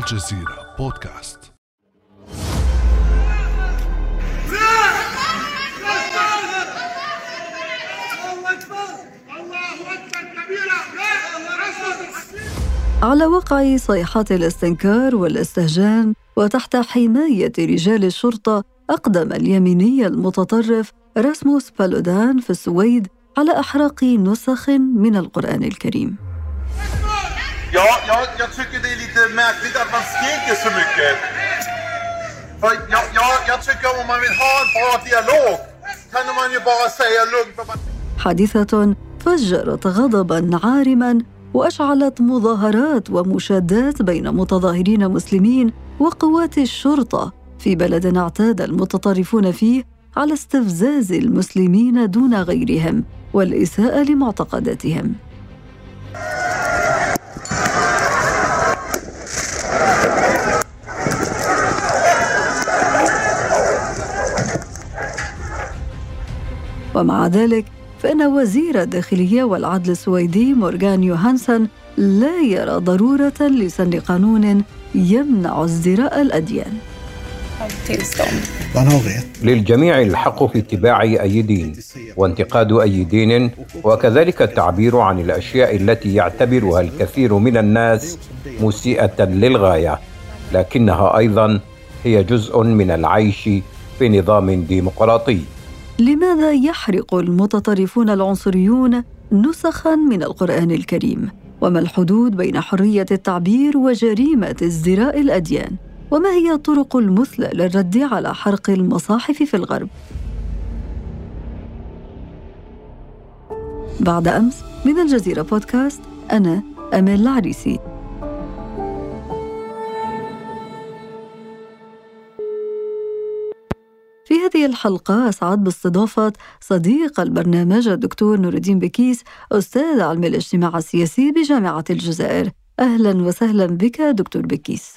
الجزيرة بودكاست. على وقع صيحات الاستنكار والاستهجان وتحت حماية رجال الشرطة أقدم اليميني المتطرف راسموس بالودان في السويد على إحراق نسخ من القرآن الكريم. Ja, jag, jag tycker det är lite märkligt att man skriker så mycket. För jag, jag, jag tycker om man vill ha en bra dialog kan man ju bara säga lugnt. حادثة فجرت غضبا عارما وأشعلت مظاهرات ومشادات بين متظاهرين مسلمين وقوات الشرطة في بلد اعتاد المتطرفون فيه على استفزاز المسلمين دون غيرهم والإساءة لمعتقداتهم ومع ذلك فإن وزير الداخلية والعدل السويدي مورغان يوهانسون لا يرى ضرورة لسن قانون يمنع ازدراء الأديان. للجميع الحق في اتباع أي دين وانتقاد أي دين وكذلك التعبير عن الأشياء التي يعتبرها الكثير من الناس مسيئة للغاية لكنها أيضا هي جزء من العيش في نظام ديمقراطي. لماذا يحرق المتطرفون العنصريون نسخا من القرآن الكريم؟ وما الحدود بين حرية التعبير وجريمة ازدراء الأديان؟ وما هي الطرق المثلى للرد على حرق المصاحف في الغرب؟ بعد أمس من الجزيرة بودكاست أنا امال العريسي. هذه الحلقة أسعد باستضافة صديق البرنامج الدكتور نور الدين بكيس أستاذ علم الاجتماع السياسي بجامعة الجزائر. أهلا وسهلا بك دكتور بكيس.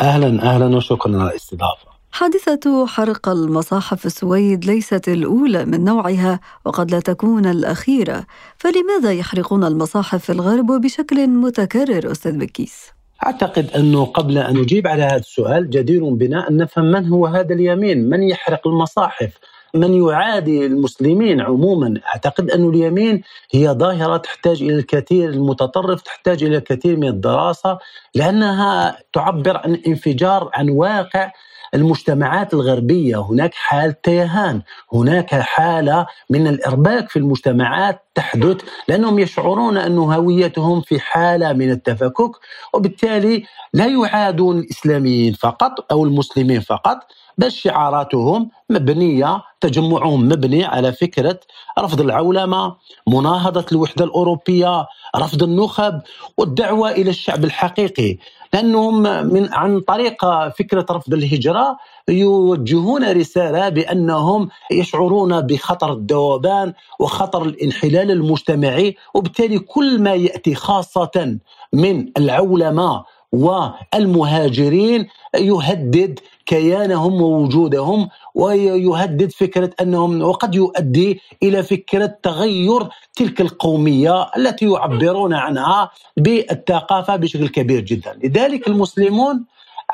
أهلا أهلا وشكرا على الاستضافة. حادثة حرق المصاحف في السويد ليست الأولى من نوعها وقد لا تكون الأخيرة. فلماذا يحرقون المصاحف في الغرب وبشكل متكرر أستاذ بكيس؟ أعتقد أنه قبل أن نجيب على هذا السؤال جدير بنا أن نفهم من هو هذا اليمين من يحرق المصاحف من يعادي المسلمين عموما. أعتقد أن اليمين هي ظاهرة تحتاج إلى الكثير المتطرف تحتاج إلى الكثير من الدراسة لأنها تعبر عن انفجار عن واقع المجتمعات الغربية هناك حاله تيهان هناك حالة من الإرباك في المجتمعات تحدث لأنهم يشعرون أن هويتهم في حالة من التفكك وبالتالي لا يعادون الإسلاميين فقط أو المسلمين فقط. بل شعاراتهم مبنية تجمعهم مبني على فكرة رفض العولمة، مناهضة الوحدة الأوروبية، رفض النخب والدعوة إلى الشعب الحقيقي، لأنهم من عن طريق فكرة رفض الهجرة يوجهون رسالة بأنهم يشعرون بخطر الذوبان وخطر الانحلال المجتمعي وبالتالي كل ما يأتي خاصة من العولمة والمهاجرين يهدد كيانهم ووجودهم ويهدد فكرة أنهم وقد يؤدي إلى فكرة تغير تلك القومية التي يعبرون عنها بالثقافة بشكل كبير جدا، لذلك المسلمون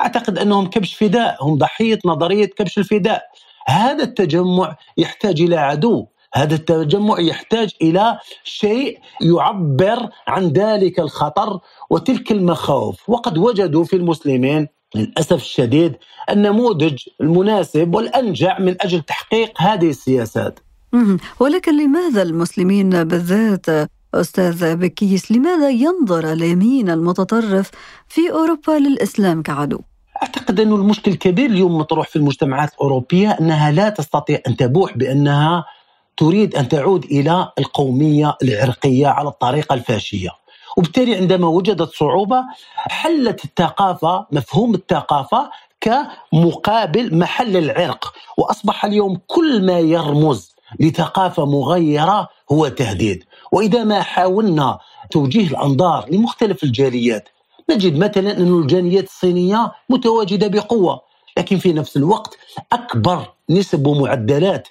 أعتقد أنهم كبش فداء، هم ضحية نظرية كبش الفداء. هذا التجمع يحتاج إلى عدو، هذا التجمع يحتاج إلى شيء يعبر عن ذلك الخطر وتلك المخاوف، وقد وجدوا في المسلمين للأسف الشديد النموذج المناسب والأنجع من أجل تحقيق هذه السياسات. ولكن لماذا المسلمين بالذات أستاذ بكيس لماذا ينظر اليمين المتطرف في أوروبا للإسلام كعدو؟ أعتقد انه المشكل الكبير اليوم مطروح في المجتمعات الأوروبية أنها لا تستطيع أن تبوح بأنها تريد أن تعود إلى القومية العرقية على الطريقة الفاشية. وبالتالي عندما وجدت صعوبة حلت الثقافة مفهوم الثقافة كمقابل محل العرق. وأصبح اليوم كل ما يرمز لثقافة مغيرة هو تهديد وإذا ما حاولنا توجيه الأنظار لمختلف الجاليات نجد مثلا أن الجاليات الصينية متواجدة بقوة. لكن في نفس الوقت أكبر نسب ومعدلات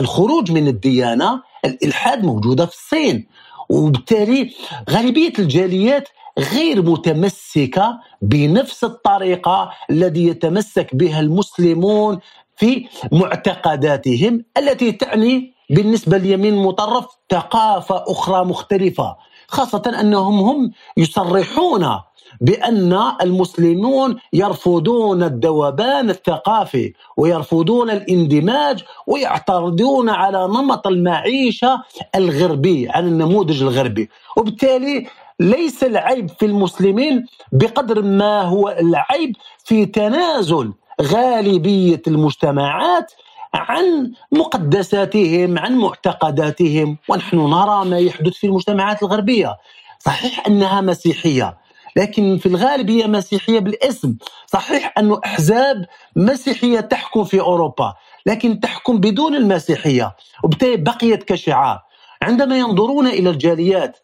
الخروج من الديانة الإلحاد موجودة في الصين. وبالتالي غالبية الجاليات غير متمسكة بنفس الطريقة الذي يتمسك بها المسلمون في معتقداتهم التي تعني بالنسبة لليمين المطرف ثقافة أخرى مختلفة خاصة أنهم هم يصرحون بأن المسلمون يرفضون الذوبان الثقافي ويرفضون الاندماج ويعترضون على نمط المعيشة الغربي على النموذج الغربي. وبالتالي ليس العيب في المسلمين بقدر ما هو العيب في تنازل غالبية المجتمعات عن مقدساتهم عن معتقداتهم. ونحن نرى ما يحدث في المجتمعات الغربية. صحيح أنها مسيحية لكن في الغالب هي مسيحية بالاسم. صحيح أن أحزاب مسيحية تحكم في أوروبا لكن تحكم بدون المسيحية وبالتالي بقيت كشعار عندما ينظرون إلى الجاليات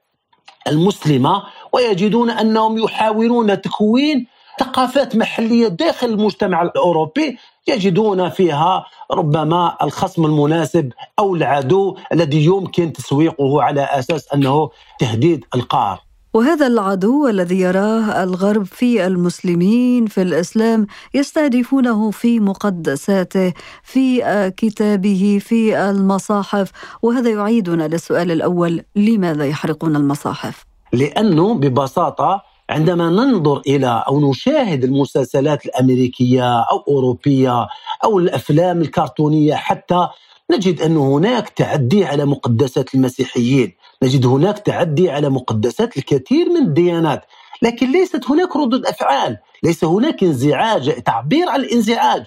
المسلمة ويجدون أنهم يحاولون تكوين ثقافات محلية داخل المجتمع الأوروبي يجدون فيها ربما الخصم المناسب أو العدو الذي يمكن تسويقه على أساس أنه تهديد القار. وهذا العدو الذي يراه الغرب في المسلمين في الإسلام يستهدفونه في مقدساته في كتابه في المصاحف وهذا يعيدنا للسؤال الأول لماذا يحرقون المصاحف؟ لأنه ببساطة عندما ننظر إلى أو نشاهد المسلسلات الأمريكية أو أوروبية أو الأفلام الكرتونية حتى نجد أن هناك تعدي على مقدسات المسيحيين، نجد هناك تعدي على مقدسات الكثير من الديانات، لكن ليست هناك ردود أفعال، ليس هناك انزعاج، تعبير عن الانزعاج،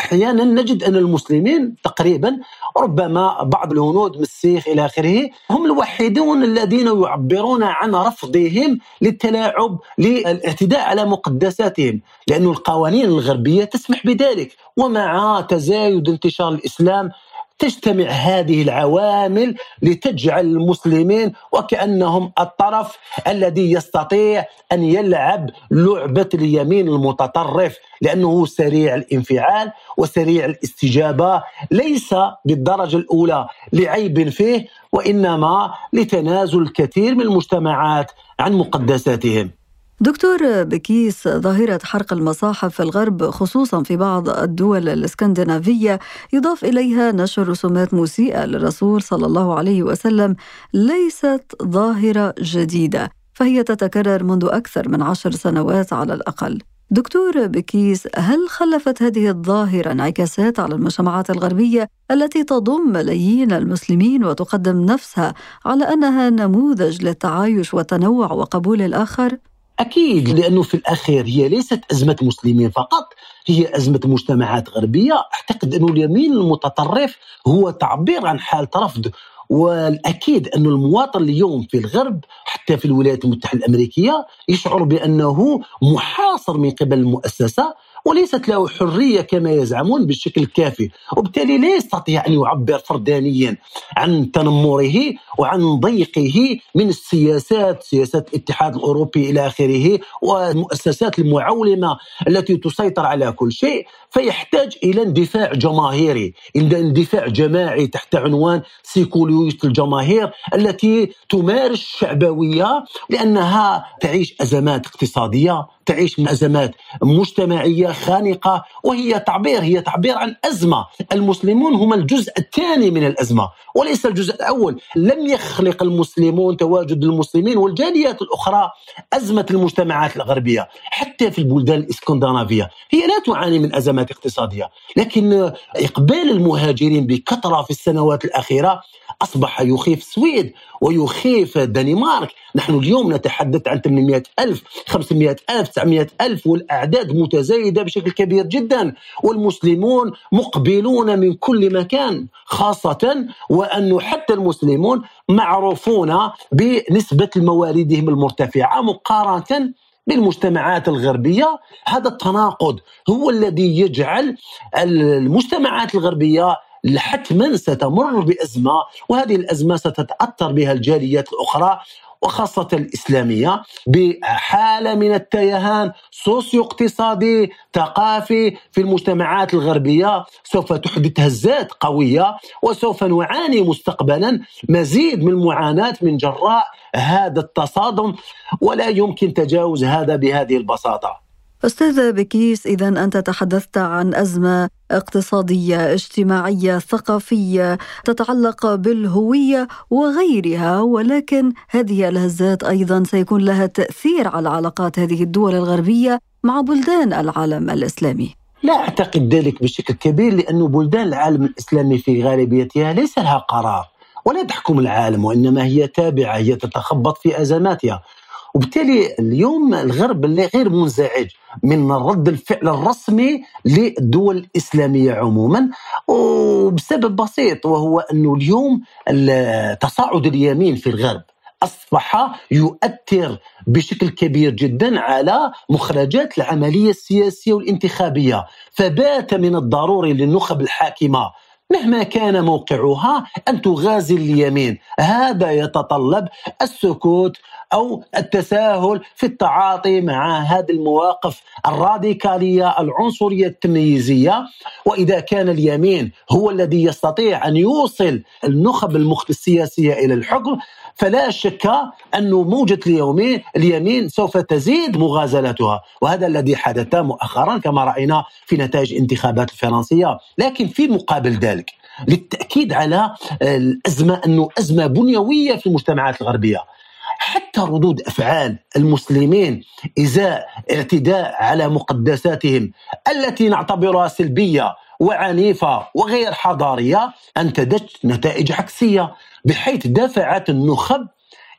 أحيانا نجد أن المسلمين تقريبا ربما بعض الهنود من السيخ إلى آخره هم الوحيدون الذين يعبرون عن رفضهم للتلاعب للاعتداء على مقدساتهم لأن القوانين الغربية تسمح بذلك. ومع تزايد انتشار الإسلام تجتمع هذه العوامل لتجعل المسلمين وكأنهم الطرف الذي يستطيع أن يلعب لعبة اليمين المتطرف لأنه سريع الانفعال وسريع الاستجابة ليس بالدرجة الأولى لعيب فيه وإنما لتنازل الكثير من المجتمعات عن مقدساتهم. دكتور بكيس ظاهرة حرق المصاحف في الغرب خصوصا في بعض الدول الإسكندنافية يضاف إليها نشر رسومات مسيئة للرسول صلى الله عليه وسلم ليست ظاهرة جديدة فهي تتكرر منذ أكثر من عشر سنوات على الأقل دكتور بكيس هل خلفت هذه الظاهرة انعكاسات على المجتمعات الغربية التي تضم ملايين المسلمين وتقدم نفسها على أنها نموذج للتعايش والتنوع وقبول الآخر؟ أكيد لأنه في الأخير هي ليست أزمة مسلمين فقط هي أزمة مجتمعات غربية. أعتقد أنه اليمين المتطرف هو تعبير عن حاله رفض والأكيد أن المواطن اليوم في الغرب حتى في الولايات المتحدة الأمريكية يشعر بأنه محاصر من قبل المؤسسة. وليست له حرية كما يزعمون بالشكل الكافي. وبالتالي لا يستطيع أن يعبر فردانيا عن تنمره وعن ضيقه من السياسات سياسات الاتحاد الأوروبي إلى آخره والمؤسسات المعولمة التي تسيطر على كل شيء. فيحتاج إلى اندفاع جماهيري إلى اندفاع جماعي تحت عنوان سيكولوجية الجماهير التي تمارس الشعبوية لأنها تعيش أزمات اقتصادية تعيش من ازمات مجتمعية خانقة وهي تعبير هي تعبير عن أزمة، المسلمون هم الجزء الثاني من الأزمة وليس الجزء الأول، لم يخلق المسلمون تواجد المسلمين والجاليات الأخرى أزمة المجتمعات الغربية، حتى في البلدان الإسكندنافية، هي لا تعاني من أزمات اقتصادية، لكن إقبال المهاجرين بكثرة في السنوات الأخيرة أصبح يخيف السويد ويخيف الدنمارك. نحن اليوم نتحدث عن 800 ألف 500 ألف 900 ألف والأعداد متزايدة بشكل كبير جدا والمسلمون مقبلون من كل مكان خاصة وأن حتى المسلمون معروفون بنسبة مواردهم المرتفعة مقارنة بالمجتمعات الغربية. هذا التناقض هو الذي يجعل المجتمعات الغربية حتما ستمر بأزمة وهذه الأزمة ستتأثر بها الجاليات الأخرى وخاصة الإسلامية بحالة من التيهان سوسيو اقتصادي ثقافي في المجتمعات الغربية سوف تحدث هزات قوية وسوف نعاني مستقبلا مزيد من المعاناة من جراء هذا التصادم ولا يمكن تجاوز هذا بهذه البساطة. أستاذ بكيس إذا أنت تحدثت عن أزمة اقتصادية اجتماعية ثقافية تتعلق بالهوية وغيرها ولكن هذه الهزات أيضا سيكون لها تأثير على علاقات هذه الدول الغربية مع بلدان العالم الإسلامي. لا أعتقد ذلك بشكل كبير لأن بلدان العالم الإسلامي في غالبيتها ليس لها قرار ولا تحكم العالم وإنما هي تابعة هي تتخبط في أزماتها. وبالتالي اليوم الغرب غير منزعج من رد الفعل الرسمي للدول الإسلامية عموما وبسبب بسيط وهو أنه اليوم تصاعد اليمين في الغرب أصبح يؤثر بشكل كبير جدا على مخرجات العملية السياسية والانتخابية. فبات من الضروري للنخب الحاكمة مهما كان موقعها أن تغازي اليمين. هذا يتطلب السكوت أو التساهل في التعاطي مع هذه المواقف الراديكالية العنصرية التمييزيه وإذا كان اليمين هو الذي يستطيع أن يوصل النخب السياسيه إلى الحكم فلا شك أن موجة اليومين اليمين سوف تزيد مغازلتها. وهذا الذي حدث مؤخرا كما رأينا في نتائج الانتخابات الفرنسية. لكن في مقابل ذلك للتأكيد على الأزمة أنه أزمة بنيوية في المجتمعات الغربية. حتى ردود أفعال المسلمين إزاء اعتداء على مقدساتهم التي نعتبرها سلبية وعنيفة وغير حضارية انتجت نتائج عكسية بحيث دفعت النخب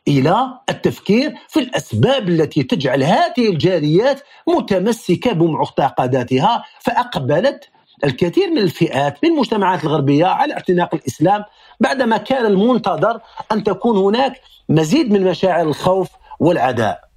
إلى التفكير في الأسباب التي تجعل هذه الجاليات متمسكة بمعتقداتها فأقبلت الكثير من الفئات من المجتمعات الغربية على اعتناق الإسلام بعدما كان المنتظر أن تكون هناك مزيد من مشاعر الخوف والعداء.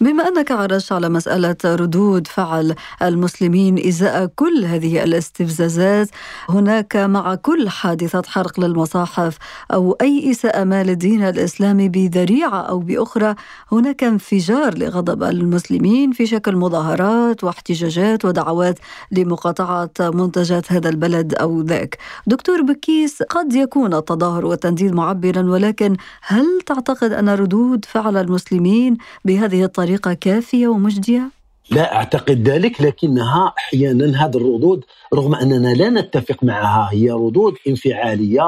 بما أنك عرجت على مسألة ردود فعل المسلمين إزاء كل هذه الاستفزازات هناك مع كل حادثة حرق للمصاحف أو أي إساءة ما للدين الإسلامي بذريعة أو بأخرى هناك انفجار لغضب المسلمين في شكل مظاهرات واحتجاجات ودعوات لمقاطعة منتجات هذا البلد أو ذاك. دكتور بكيس قد يكون التظاهر والتنديد معبرا ولكن هل تعتقد أن ردود فعل المسلمين بهذه الطريقة كافية ومجدية؟ لا أعتقد ذلك لكنها أحيانا هذه الردود رغم أننا لا نتفق معها هي ردود انفعالية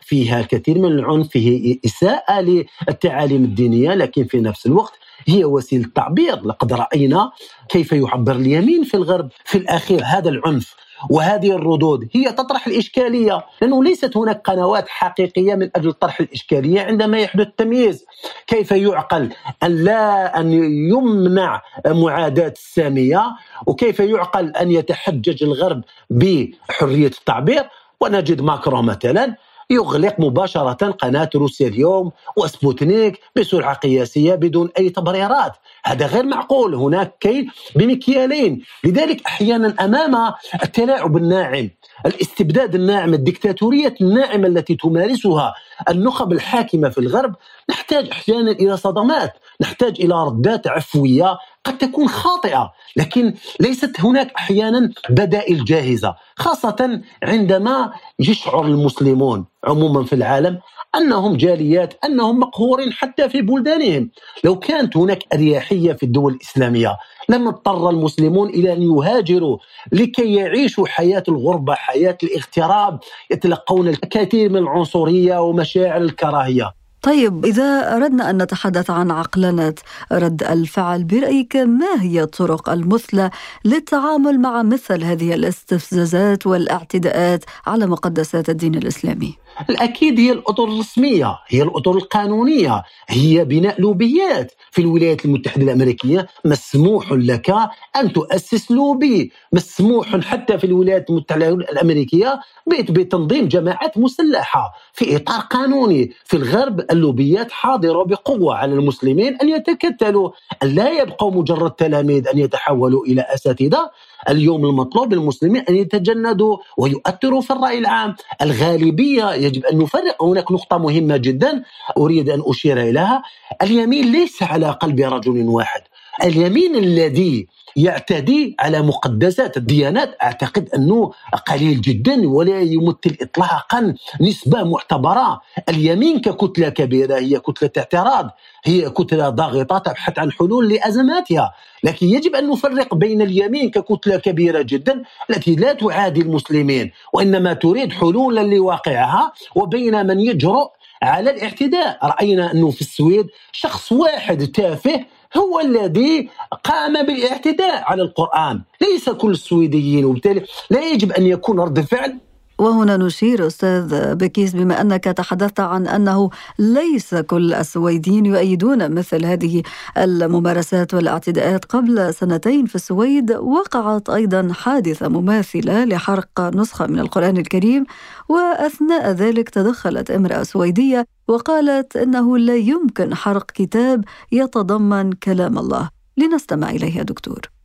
فيها الكثير من العنف فيه إساءة للتعاليم الدينية لكن في نفس الوقت هي وسيلة تعبير لقد رأينا كيف يعبر اليمين في الغرب في الأخير هذا العنف وهذه الردود هي تطرح الإشكالية لأنه ليست هناك قنوات حقيقية من أجل طرح الإشكالية عندما يحدث تمييز. كيف يعقل أن لا أن يمنع معاداة السامية؟ وكيف يعقل أن يتحجج الغرب بحرية التعبير؟ ونجد ماكرون مثلا يغلق مباشرة قناة روسيا اليوم وسبوتنيك بسرعة قياسية بدون أي تبريرات. هذا غير معقول. هناك كيل بمكيالين لذلك أحيانا أمام التلاعب الناعم الاستبداد الناعم الدكتاتورية الناعمة التي تمارسها النخب الحاكمة في الغرب نحتاج أحيانا إلى صدمات نحتاج إلى ردات عفوية قد تكون خاطئة لكن ليست هناك أحيانا بدائل جاهزة خاصة عندما يشعر المسلمون عموما في العالم أنهم جاليات أنهم مقهورين حتى في بلدانهم. لو كانت هناك أريحية في الدول الإسلامية لم اضطر المسلمون إلى أن يهاجروا لكي يعيشوا حياة الغربة حياة الاغتراب يتلقون الكثير من العنصرية ومشاعر الكراهية. طيب إذا أردنا أن نتحدث عن عقلنة رد الفعل برأيك ما هي الطرق المثلى للتعامل مع مثل هذه الاستفزازات والاعتداءات على مقدسات الدين الإسلامي؟ الأكيد هي الأطر الرسمية هي الأطر القانونية هي بناء لوبيات. في الولايات المتحدة الأمريكية مسموح لك أن تؤسس لوبي مسموح حتى في الولايات المتحدة الأمريكية بتنظيم جماعات مسلحة في إطار قانوني. في الغرب اللوبيات حاضرة بقوة على المسلمين أن يتكتلوا أن لا يبقوا مجرد تلاميذ أن يتحولوا إلى أساتذة. اليوم المطلوب للمسلمين أن يتجندوا ويؤثروا في الرأي العام. الغالبية يجب أن نفرق. هناك نقطة مهمة جدا أريد أن أشير إليها. اليمين ليس على قلب رجل واحد. اليمين الذي يعتدي على مقدسات الديانات. أعتقد أنه قليل جدا ولا يمثل اطلاقا نسبة معتبرة. اليمين ككتلة كبيرة هي كتلة اعتراض هي كتلة ضاغطة تبحث عن حلول لأزماتها. لكن يجب أن نفرق بين اليمين ككتلة كبيرة جدا التي لا تعادي المسلمين وإنما تريد حلولا لواقعها وبين من يجرؤ على الاعتداء. رأينا أنه في السويد شخص واحد تافه هو الذي قام بالاعتداء على القرآن. ليس كل السويديين وبالتالي لا يجب أن يكون رد فعل وهنا نشير أستاذ بكيس بما أنك تحدثت عن أنه ليس كل السويديين يؤيدون مثل هذه الممارسات والاعتداءات. قبل سنتين في السويد وقعت أيضا حادثة مماثلة لحرق نسخة من القرآن الكريم وأثناء ذلك تدخلت امرأة سويدية وقالت إنه لا يمكن حرق كتاب يتضمن كلام الله. لنستمع إليها دكتور.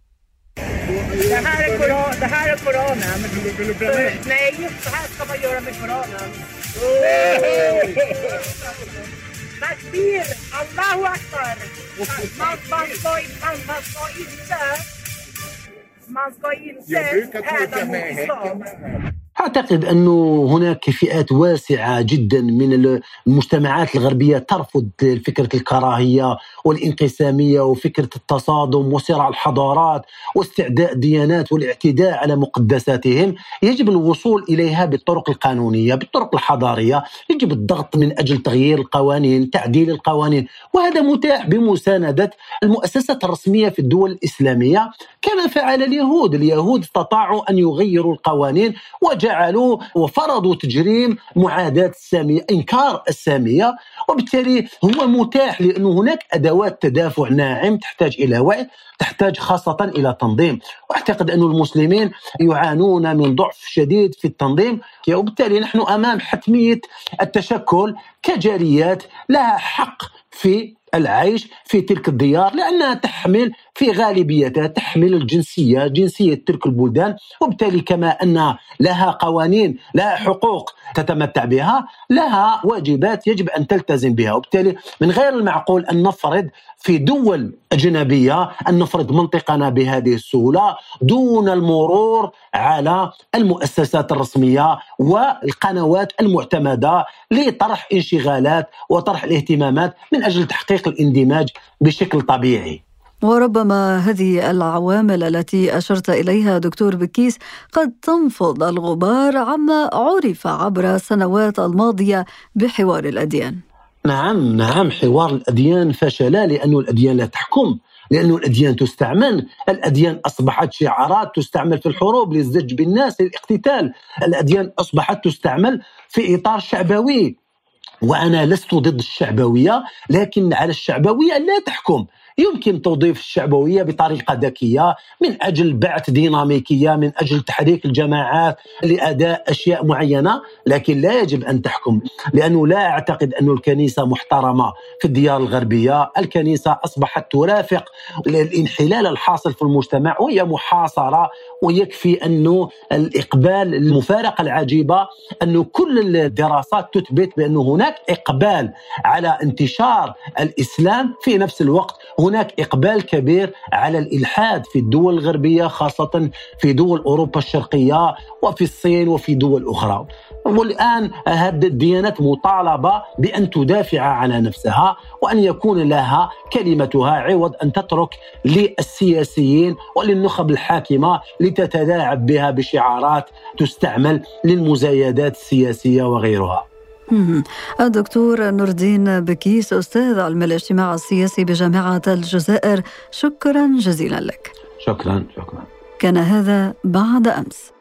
Det här är, Koran, det här är Koranen. Nej, så här ska man göra med Koranen. Takbir! Allahu Akbar! Man, man, ska, man, man ska inte... Man ska inte häda mot islam. أعتقد أنه هناك فئات واسعة جدا من المجتمعات الغربية ترفض فكرة الكراهية والانقسامية وفكرة التصادم وصراع الحضارات واستعداء الديانات والاعتداء على مقدساتهم. يجب الوصول إليها بالطرق القانونية بالطرق الحضارية. يجب الضغط من أجل تغيير القوانين تعديل القوانين. وهذا متاح بمساندة المؤسسات الرسمية في الدول الإسلامية. كما فعل اليهود اليهود استطاعوا أن يغيروا القوانين وجاء جعلوا وفرضوا تجريم معاداة السامية إنكار السامية وبالتالي هو متاح لأنه هناك أدوات تدافع ناعم تحتاج إلى وعي تحتاج خاصة إلى تنظيم. وأعتقد أن المسلمين يعانون من ضعف شديد في التنظيم وبالتالي نحن أمام حتمية التشكل كجاليات لها حق في العيش في تلك الديار لأنها تحمل في غالبيتها تحمل الجنسية جنسية تلك البلدان وبالتالي كما أن لها قوانين لها حقوق تتمتع بها لها واجبات يجب أن تلتزم بها. وبالتالي من غير المعقول أن نفرض في دول أجنبية أن نفرض منطقنا بهذه السهولة دون المرور على المؤسسات الرسمية والقنوات المعتمدة لطرح انشغالات وطرح الاهتمامات من أجل تحقيق الاندماج بشكل طبيعي. وربما هذه العوامل التي أشرت إليها دكتور بكيس قد تنفض الغبار عما عرف عبر السنوات الماضية بحوار الأديان. نعم نعم حوار الأديان فشل لأن الأديان لا تحكم لأن الأديان تستعمل الأديان أصبحت شعارات تستعمل في الحروب للزج بالناس للإقتتال الأديان أصبحت تستعمل في إطار شعبوي وأنا لست ضد الشعبوية لكن على الشعبوية لا تحكم يمكن توظيف الشعبوية بطريقة ذكية من أجل بعث ديناميكية من أجل تحريك الجماعات لأداء أشياء معينة لكن لا يجب أن تحكم لأنه لا أعتقد أن الكنيسة محترمة في الديار الغربية، الكنيسة أصبحت ترافق الانحلال الحاصل في المجتمع وهي محاصرة ويكفي انه الإقبال المفارقة العجيبة انه كل الدراسات تثبت بانه هناك إقبال على انتشار الإسلام في نفس الوقت. هناك إقبال كبير على الإلحاد في الدول الغربية خاصة في دول أوروبا الشرقية وفي الصين وفي دول أخرى. والآن هذه الديانات مطالبة بأن تدافع على نفسها وأن يكون لها كلمتها عوض أن تترك للسياسيين وللنخب الحاكمة لتتلاعب بها بشعارات تستعمل للمزايدات السياسية وغيرها. الدكتور نور الدين بكيس أستاذ علم الاجتماع السياسي بجامعة الجزائر. شكرا جزيلا لك. شكرا شكرا. كان هذا بعد أمس.